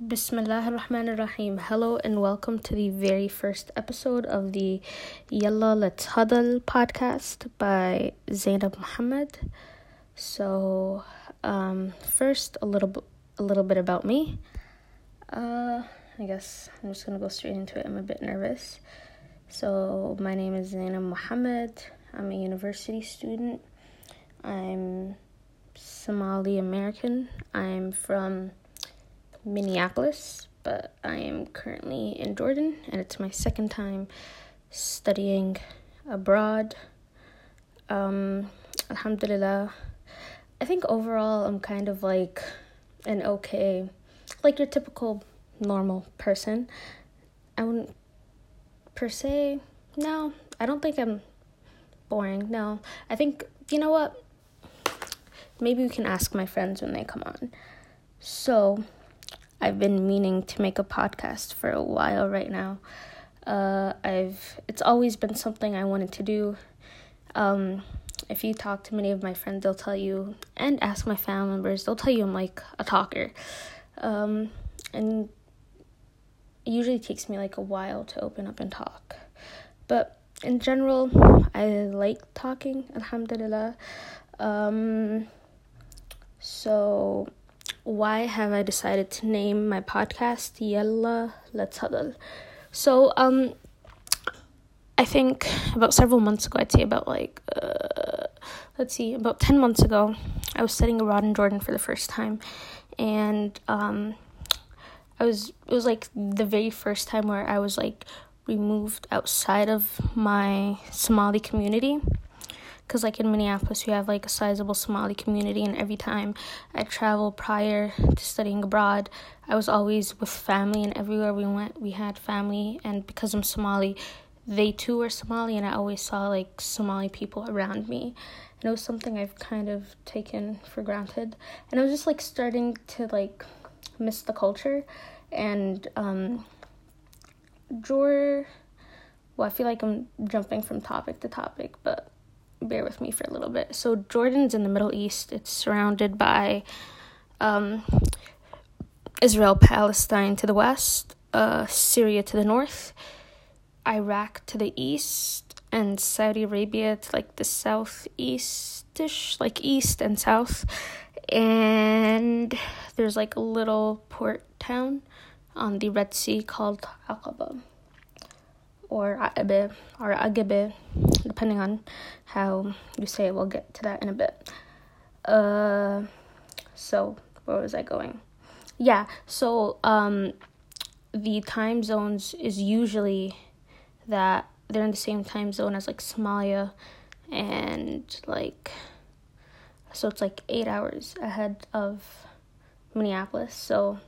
Bismillah ar-Rahman ar-Rahim. Hello and welcome to the very first episode of the Yalla Let's Hadal podcast by Zainab Muhammad. So, um, first a little a little bit about me. Uh, I guess I'm just gonna go straight into it. I'm a bit nervous. So, my name is Zainab Muhammad. I'm a university student. I'm Somali American. I'm from Minneapolis, but I am currently in Jordan and it's my second time studying abroad. Um, Alhamdulillah. I think overall I'm kind of like an okay, like your typical normal person. I wouldn't per se, no, I don't think I'm boring. No, I think, you know what? Maybe we can ask my friends when they come on. So, I've been meaning to make a podcast for a while right now. Uh, I've it's always been something I wanted to do. Um, if you talk to many of my friends, they'll tell you, and ask my family members, they'll tell you I'm like a talker. Um, and it usually takes me like a while to open up and talk. But in general, I like talking, alhamdulillah. Um, so why have I decided to name my podcast Yalla Let's Hadal? So, um, I think about several months ago, I'd say about like, uh, let's see, about 10 months ago, I was studying abroad in Jordan for the first time. And, um, I was, it was like the very first time where I was like removed outside of my Somali community because like in minneapolis we have like a sizable somali community and every time i travel prior to studying abroad i was always with family and everywhere we went we had family and because i'm somali they too were somali and i always saw like somali people around me. And it was something i've kind of taken for granted. And i was just like starting to like miss the culture. And um Jor well i feel like i'm jumping from topic to topic but bear with me for a little bit. So Jordan's in the Middle East. It's surrounded by um, Israel, Palestine to the west, uh, Syria to the north, Iraq to the east, and Saudi Arabia to like the southeastish, like east and south. And there's like a little port town on the Red Sea called Aqaba or Aqaba or Agabe, depending on how you say it. We'll get to that in a bit. Uh, so where was I going? Yeah, so um, the time zones is usually that they're in the same time zone as like Somalia and like so it's like eight hours ahead of Minneapolis. So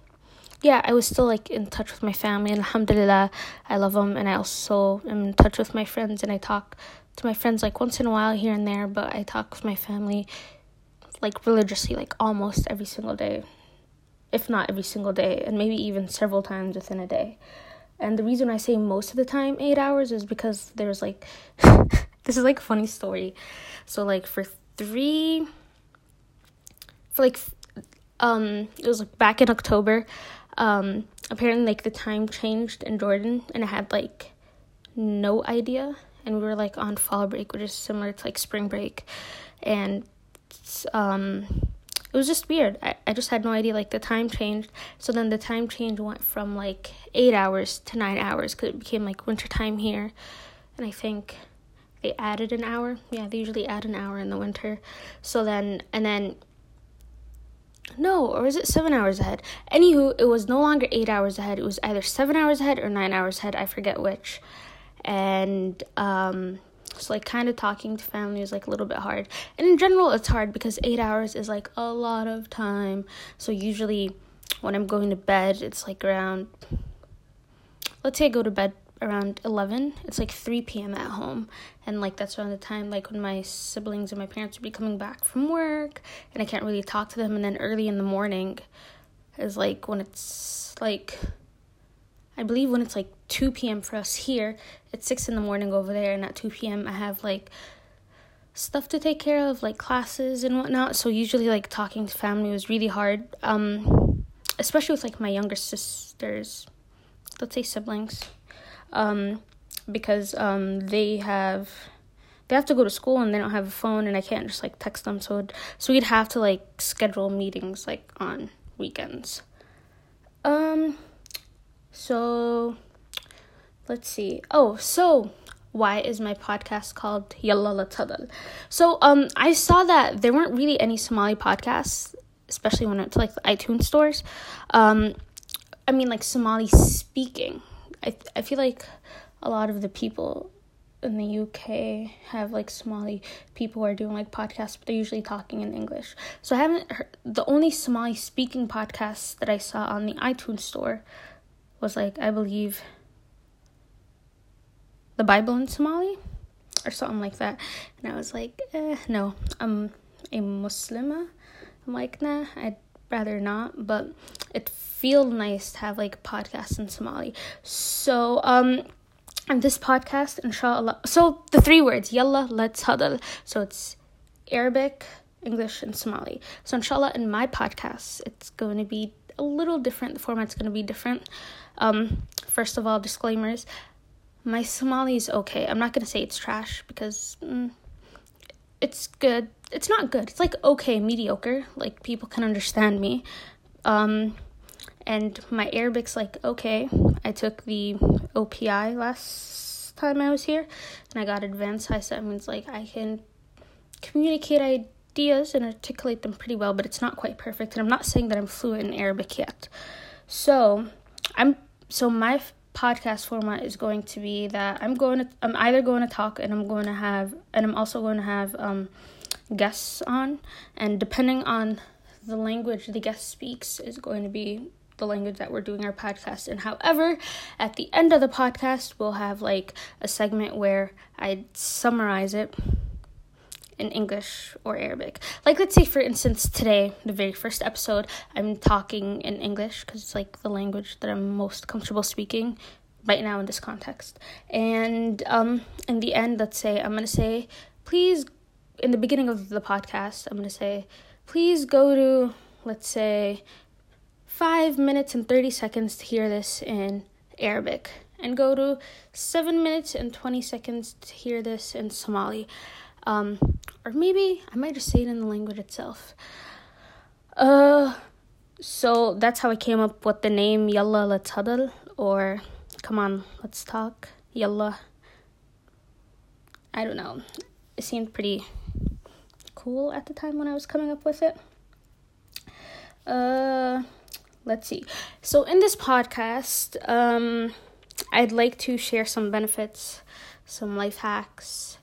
yeah, I was still like in touch with my family. And alhamdulillah, I love them. And I also am in touch with my friends. And I talk to my friends like once in a while here and there. But I talk with my family like religiously, like almost every single day, if not every single day, and maybe even several times within a day. And the reason I say most of the time eight hours is because there's like, this is like a funny story. So, like, for three, for like, um, it was like back in October um, apparently like the time changed in Jordan and I had like no idea and we were like on fall break which is similar to like spring break and um it was just weird. I, I just had no idea like the time changed. So then the time change went from like 8 hours to 9 hours cuz it became like winter time here. And I think they added an hour. Yeah, they usually add an hour in the winter. So then and then no, or is it seven hours ahead? Anywho, it was no longer eight hours ahead. It was either seven hours ahead or nine hours ahead. I forget which. And um, so like kind of talking to family is like a little bit hard. And in general, it's hard because eight hours is like a lot of time. So usually, when I'm going to bed, it's like around. Let's say I go to bed around 11 it's like 3 p.m at home. And like that's around the time like when my siblings and my parents would be coming back from work and i can't really talk to them. And then early in the morning is like when it's like i believe when it's like 2 p.m for us here it's 6 in the morning over there. And at 2 p.m i have like stuff to take care of like classes and whatnot. So usually like talking to family was really hard um especially with like my younger sisters, let's say siblings, um, because um, they have they have to go to school and they don't have a phone and I can't just like text them so so we'd have to like schedule meetings like on weekends. Um so let's see. Oh, so why is my podcast called Yalla Let's Hadal? So um I saw that there weren't really any Somali podcasts, especially when it's like the iTunes stores. Um I mean like Somali speaking. I I feel like a lot of the people in the UK have like Somali people who are doing like podcasts, but they're usually talking in English. So I haven't heard the only Somali speaking podcast that I saw on the iTunes store was like I believe the Bible in Somali or something like that. And I was like, eh, no, I'm a Muslima. I'm like, nah, I'd rather not, but it feels nice to have like podcasts in Somali. So, um, and this podcast, inshallah. So the three words, yalla, let's hadal. So it's Arabic, English, and Somali. So inshallah, in my podcast, it's going to be a little different. The format's going to be different. Um, first of all, disclaimers. My Somali is okay. I'm not going to say it's trash because mm, it's good. It's not good. It's like okay, mediocre. Like people can understand me. Um, and my Arabic's like okay. I took the OPI last time I was here, and I got advanced high. That means like I can communicate ideas and articulate them pretty well, but it's not quite perfect. And I'm not saying that I'm fluent in Arabic yet. So I'm so my podcast format is going to be that I'm going to I'm either going to talk and I'm going to have and I'm also going to have um guests on and depending on the language the guest speaks is going to be the language that we're doing our podcast in. However, at the end of the podcast, we'll have like a segment where I summarize it in English or Arabic. Like, let's say, for instance, today, the very first episode, I'm talking in English because it's like the language that I'm most comfortable speaking right now in this context. And um, in the end, let's say, I'm going to say, please, in the beginning of the podcast, I'm going to say, please go to, let's say, 5 minutes and 30 seconds to hear this in Arabic and go to 7 minutes and 20 seconds to hear this in Somali. Um, or maybe I might just say it in the language itself. Uh, so that's how I came up with the name Yalla Let's Hadal or Come on, let's talk. Yalla. I don't know. It seemed pretty cool at the time when I was coming up with it. Uh, let's see. So in this podcast, um, I'd like to share some benefits, some life hacks.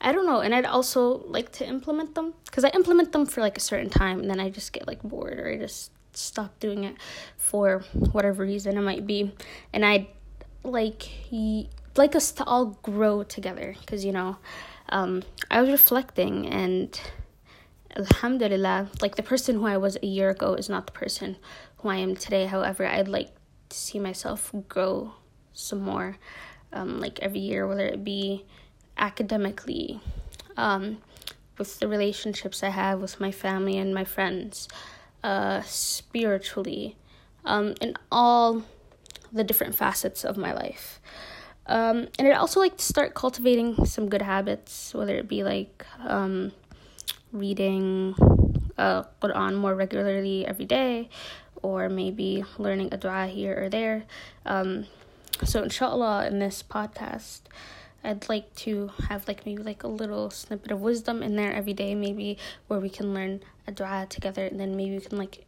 I don't know, and I'd also like to implement them because I implement them for like a certain time, and then I just get like bored or I just stop doing it for whatever reason it might be, and I'd like like us to all grow together because you know, um, I was reflecting and alhamdulillah like the person who i was a year ago is not the person who i am today. However i'd like to see myself grow some more um, like every year whether it be academically um, with the relationships i have with my family and my friends uh, spiritually um, in all the different facets of my life. Um, and i'd also like to start cultivating some good habits whether it be like um, reading uh, Quran more regularly every day, or maybe learning a dua here or there. Um, so inshallah, in this podcast, I'd like to have like maybe like a little snippet of wisdom in there every day, maybe where we can learn a dua together, and then maybe we can like,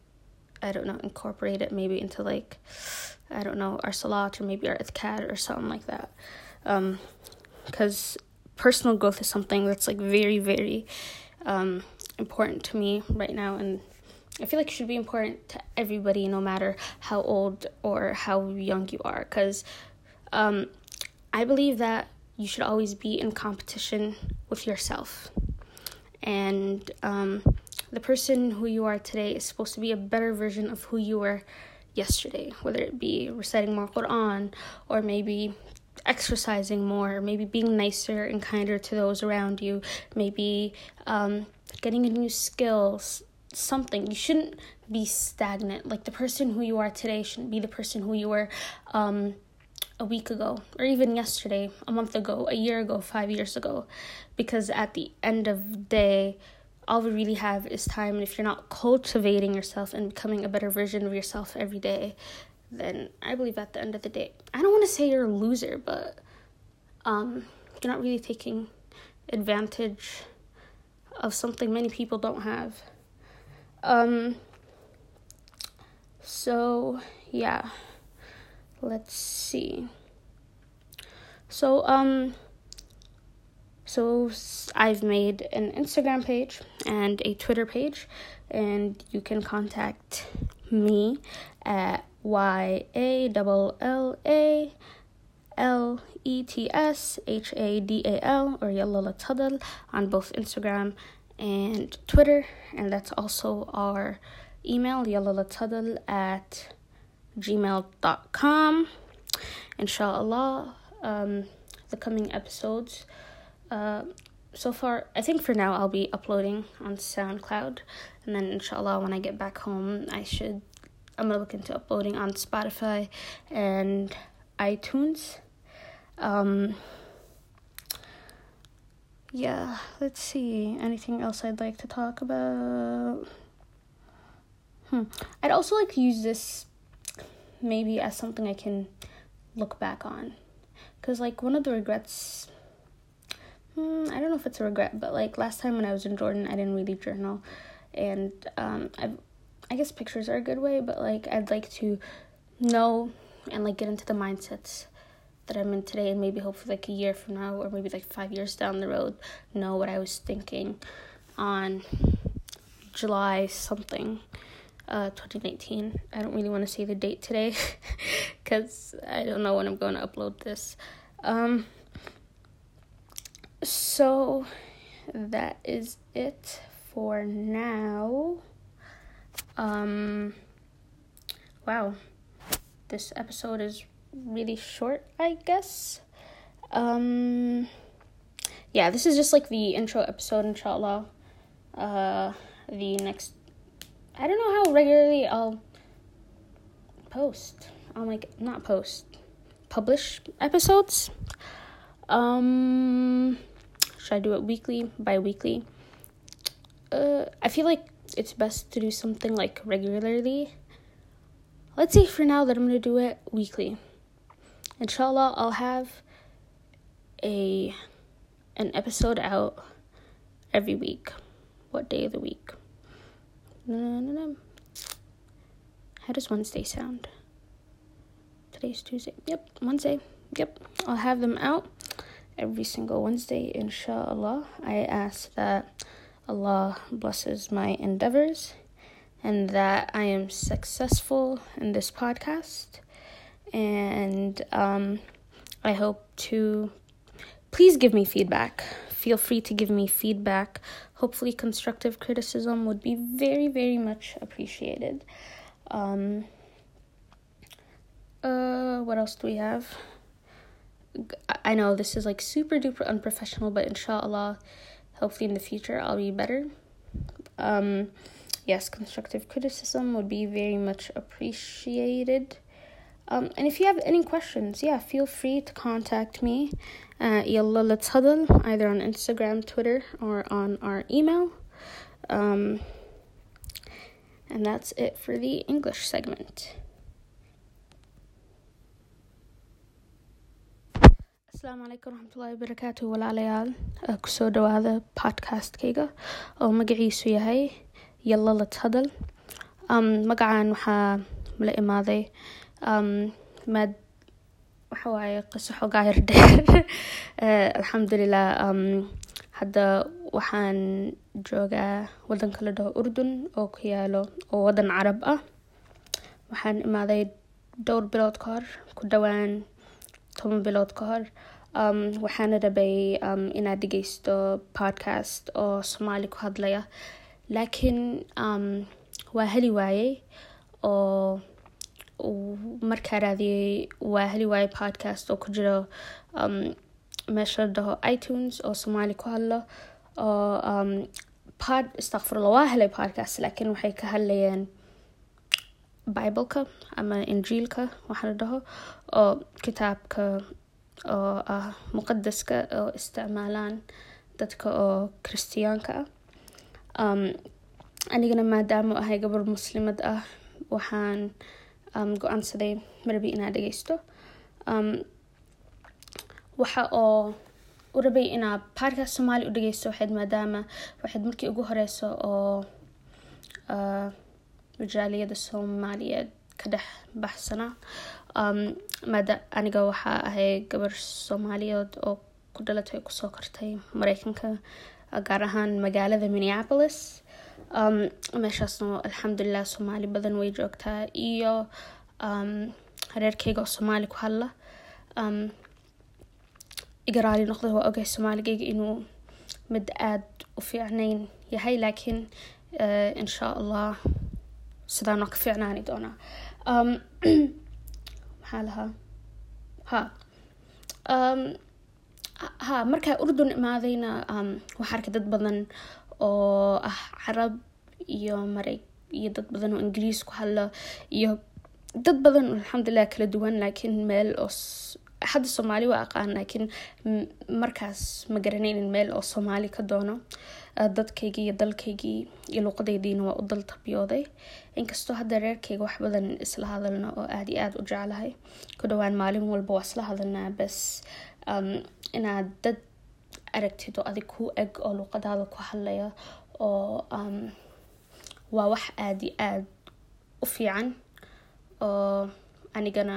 I don't know, incorporate it maybe into like, I don't know, our salat or maybe our adhkar or something like that. Um, because personal growth is something that's like very, very um, important to me right now, and I feel like it should be important to everybody, no matter how old or how young you are, because um, I believe that you should always be in competition with yourself. And um, the person who you are today is supposed to be a better version of who you were yesterday, whether it be reciting more Quran or maybe exercising more, maybe being nicer and kinder to those around you, maybe um, getting a new skills, something. You shouldn't be stagnant. Like the person who you are today shouldn't be the person who you were um, a week ago, or even yesterday, a month ago, a year ago, five years ago. Because at the end of the day, all we really have is time. And if you're not cultivating yourself and becoming a better version of yourself every day, then I believe at the end of the day, I don't want to say you're a loser, but um, you're not really taking advantage of something many people don't have. Um, so, yeah, let's see. So, um, so I've made an Instagram page and a Twitter page, and you can contact me at y a l l a l e t s h a d a l or Yalla Tadal on both Instagram and Twitter, and that's also our email yallalatadal at gmail.com. Inshallah, um, the coming episodes. Uh, so far, I think for now I'll be uploading on SoundCloud, and then inshallah, when I get back home, I should. I'm gonna look into uploading on Spotify and iTunes. Um, yeah, let's see. Anything else I'd like to talk about? Hmm. I'd also like to use this maybe as something I can look back on. Because, like, one of the regrets. Hmm, I don't know if it's a regret, but like last time when I was in Jordan, I didn't really journal. And um, I, I guess pictures are a good way, but like I'd like to know and like get into the mindsets that I'm in today, and maybe hopefully like a year from now, or maybe like five years down the road, know what I was thinking on July something, uh, 2019. I don't really want to say the date today because I don't know when I'm going to upload this. Um, so that is it for now. Um, wow, this episode is really short, I guess. Um, yeah, this is just like the intro episode, inshallah. Uh, the next, I don't know how regularly I'll post. I'll like not post, publish episodes. Um, should I do it weekly, bi weekly? Uh, I feel like it's best to do something like regularly. Let's say for now that I'm gonna do it weekly inshallah I'll have a an episode out every week. What day of the week? No, no, no. How does Wednesday sound? Today's Tuesday. Yep, Wednesday. Yep, I'll have them out every single Wednesday, inshallah. I ask that Allah blesses my endeavors and that I am successful in this podcast and um, I hope to please give me feedback. Feel free to give me feedback. Hopefully, constructive criticism would be very, very much appreciated. Um, uh, what else do we have? I know this is like super duper unprofessional, but inshallah, hopefully in the future I'll be better. Um, yes, constructive criticism would be very much appreciated. Um, and if you have any questions, yeah, feel free to contact me at Yalla Let's Hadal, either on Instagram, Twitter, or on our email. Um, and that's it for the English segment. Asalaamu calaykum waraxmatullaahi wabarakaatu walaalayaal ku soo dhawaada podcastkayga oo magaciisu yahay yalla um, magacan waxaa la imaaday maad waxa waaye qiso xoogaa yar dheer. Alxamdulilah um, hadda waxaan joogaa wadanka la dhaho urdun oo ku yaalo oo wadan carab ah. Waxaan imaaday dhowr bilood ka hor ku dhowaan toban bilood ka hor. Um, waxaana rabay um, inaad dhegeysto podcast oo soomaali ku hadlaya. Laakiin um, waa heli waayey oo markaa raadiyey waa heli waaye podcast oo ku jiro meesha dhaho itunes oo soomaali ku hadlo oo pod istakfirullah waa helay podcast. Laakiin waxay ka hadlayeen bibleka ama injiilka waxa la dhaho oo kitaabka oo ah muqadaska oo isticmaalaan dadka oo kristiyaanka ah anigana maadaama ahay gabar muslimad ah waxaan go'aansaday marbi inaa dhegeysto waxa oo u rabay inaa podcast soomaali u dhegeysto waxayd maadaama waxayd markii ugu horeyso oo majaaliyada soomaaliyeed ka dhex baxsanaa maada aniga waxaa ahay gabar soomaaliyeed oo ku dhalatay ku soo kortay mareykanka gaar ahaan magaalada minneapolis. Meeshaasna alxamdulilah soomaali badan way joogtaa iyo reerkeyga oo soomaali ku hadla. Um, iga raali noqda waa ogay soomaaligeyga inuu mid aada u fiicnayn yahay laakiin uh, insha allah sidaanoo ka fiicnaani doonaa um, maxaa lahaa ha ha markaa urdun imaadayna waxaa arkay dad badan oo ah carab iyo marey iyo dad badan oo ingiriis ku hadla iyo dad badan alxamdulilah kala duwan laakiin meel oo hadda soomaali waa aqaan laakiin markaas ma garanaynin meel oo soomaali ka doono dadkaygii iyo dalkaygii iyo luuqadaydiina waa u dal tabyooday inkastoo hadda reerkayga wax badan isla hadalna oo aada iyo aada u jeclahay ku dhawaan maalin walba waa isla hadalnaa bas inaad dad aragtid oo adig ku eg oo luuqadaada ku hadlaya oo waa wax aada iyo aada u fiican oo anigana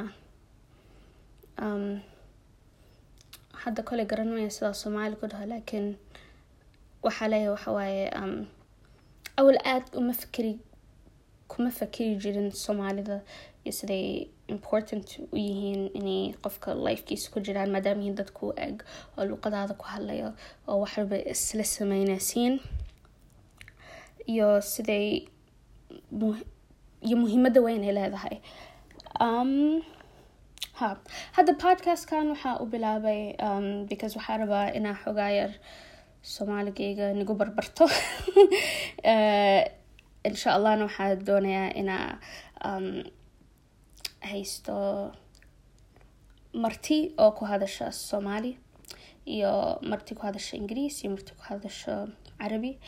hadda kole garanmaya sidaa soomaali ku dhaho laakiin waxaa leeyahay waxawaaye awal aada uma fikri kuma fakeri jirin soomaalida iyo siday important u yihiin inay qofka lifekiisa ku jiraan maadaama yihiin dad ku eg oo luuqadaada ku hadlayo oo waxalba isla sameynaysiin. Iyo siday iyo muhiimada weyn ay leedahay ha hadda podcastkan waxaa u bilaabay um, because waxaa rabaa inaa xogaa yar soomaaligeyga nigu barbarto. Uh, insha allahna waxaa doonayaa inaa um, haysto marti oo ku hadasha soomaali iyo marti ku hadasha ingiriis iyo marti ku hadasha carabi.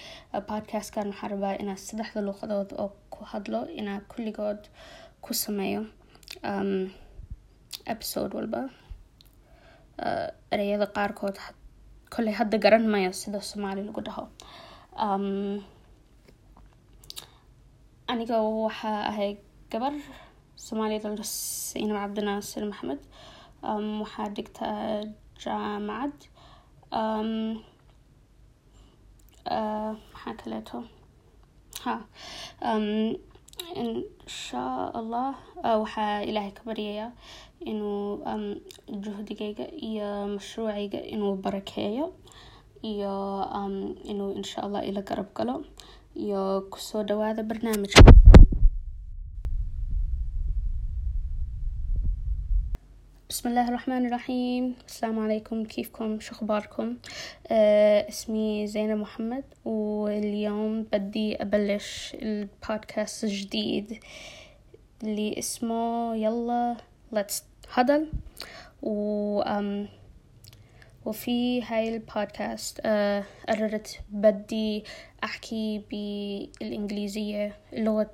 Podcastkan waxaa rabaa inaa saddexda luuqadood oo ku hadlo inaa kulligood ku sameeyo. Um, episode walba. Uh, ereyada qaarkood kolley hadda garan mayo sida soomaali lagu dhaho. Um, aniga waxaa ahay gabar soomaaliyada la saynab cabdinaasir maxamed. Um, waxaa dhigtaa jaamacad. Um, uh, maxaa kaleeto. Ha insha allah uh, waxaa ilaahay ka baryayaa إنو مشروعي جا إنو بركايا إيا إن شاء الله إلى قرب قلو إيا كسو هذا برنامج. بسم الله الرحمن الرحيم. السلام عليكم. كيفكم؟ شو أخباركم؟ آه، اسمي زينة محمد واليوم بدي أبلش البودكاست الجديد اللي اسمه يلا ليتس هدل و um, وفي هاي البودكاست آه قررت بدي أحكي بالإنجليزية اللغة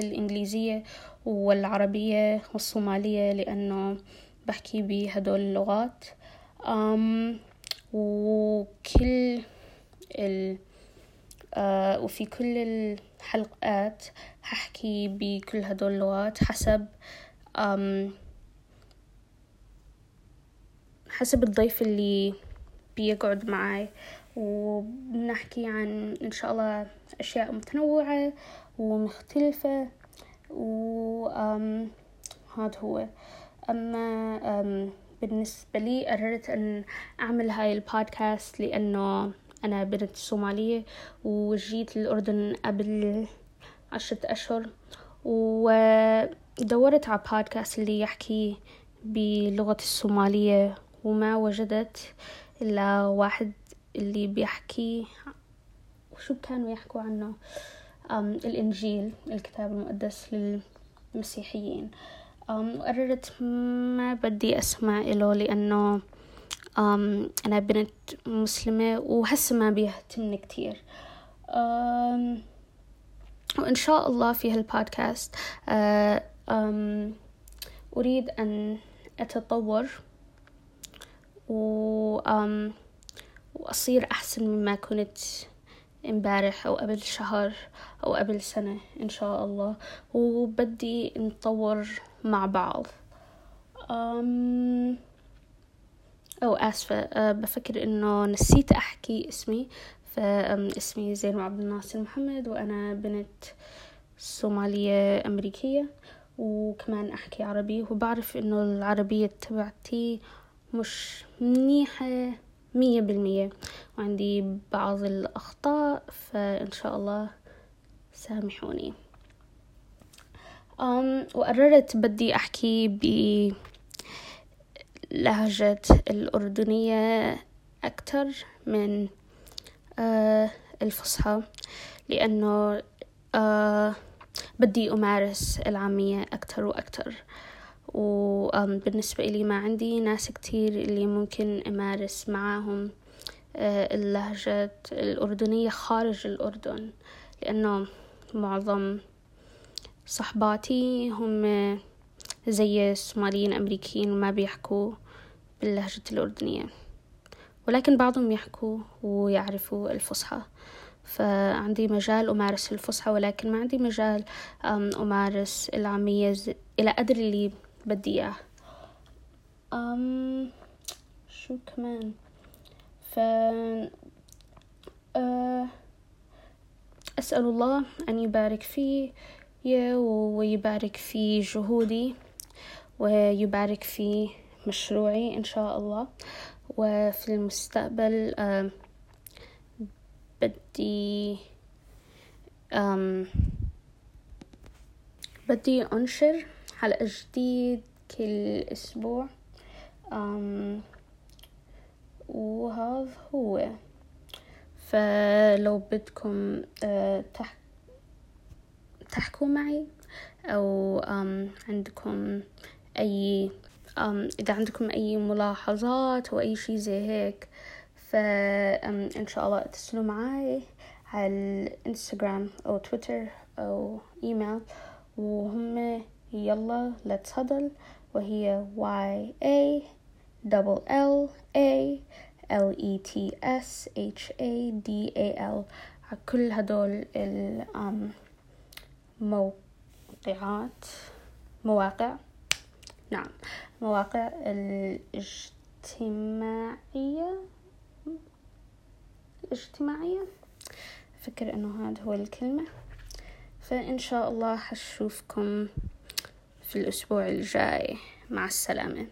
الإنجليزية والعربية والصومالية لأنه بحكي بهدول اللغات. Um, وكل ال uh, وفي كل الحلقات هحكي بكل هدول اللغات حسب um, حسب الضيف اللي بيقعد معي وبنحكي عن إن شاء الله أشياء متنوعة ومختلفة و هذا هو. أما أم بالنسبة لي قررت أن أعمل هاي البودكاست لأنه أنا بنت صومالية وجيت الأردن قبل عشرة أشهر ودورت على بودكاست اللي يحكي بلغة الصومالية وما وجدت إلا واحد اللي بيحكي شو كانوا يحكوا عنه. الإنجيل الكتاب المقدس للمسيحيين. وقررت ما بدي أسمع إله لأنه أنا بنت مسلمة وهسه ما بيهتمني كتير. وإن شاء الله في هالبودكاست أريد أن أتطور. و وأصير أحسن مما كنت امبارح أو قبل شهر أو قبل سنة إن شاء الله. وبدي نطور مع بعض. أم أو آسفة أه بفكر إنه نسيت أحكي اسمي. فاسمي زينب عبد الناصر محمد وأنا بنت صومالية أمريكية وكمان أحكي عربي. وبعرف إنه العربية تبعتي مش منيحة مية بالمية. وعندي بعض الأخطاء فإن شاء الله سامحوني. أم وقررت بدي أحكي بلهجة الأردنية أكتر من آه الفصحى. لأنه آه بدي أمارس العامية أكتر وأكتر. وبالنسبة إلي ما عندي ناس كتير اللي ممكن أمارس معاهم آه، اللهجة الأردنية خارج الأردن لأنه معظم صحباتي هم زي الصوماليين الأمريكيين وما بيحكوا باللهجة الأردنية. ولكن بعضهم يحكوا ويعرفوا الفصحى. فعندي مجال أمارس الفصحى ولكن ما عندي مجال أمارس العامية إلى قدر اللي بدي إياه أم شو كمان؟ ف أه أسأل الله أن يبارك في ويبارك في جهودي ويبارك في مشروعي إن شاء الله. وفي المستقبل أه بدي أم بدي أنشر حلقة جديد كل أسبوع. أم وهذا هو. فلو بدكم أه تح تحكوا معي أو عندكم أي إذا عندكم أي ملاحظات أو أي شي زي هيك فإن شاء الله اتصلوا معي على الإنستغرام أو تويتر أو إيميل. وهم يلا let's huddle. وهي Y A double L A L E T S H A D A L. كل هدول الموقعات مواقع. نعم مواقع الاجتماعية. الاجتماعية. فكر إنه هذا هو الكلمة. فإن شاء الله حشوفكم في الأسبوع الجاي. مع السلامة.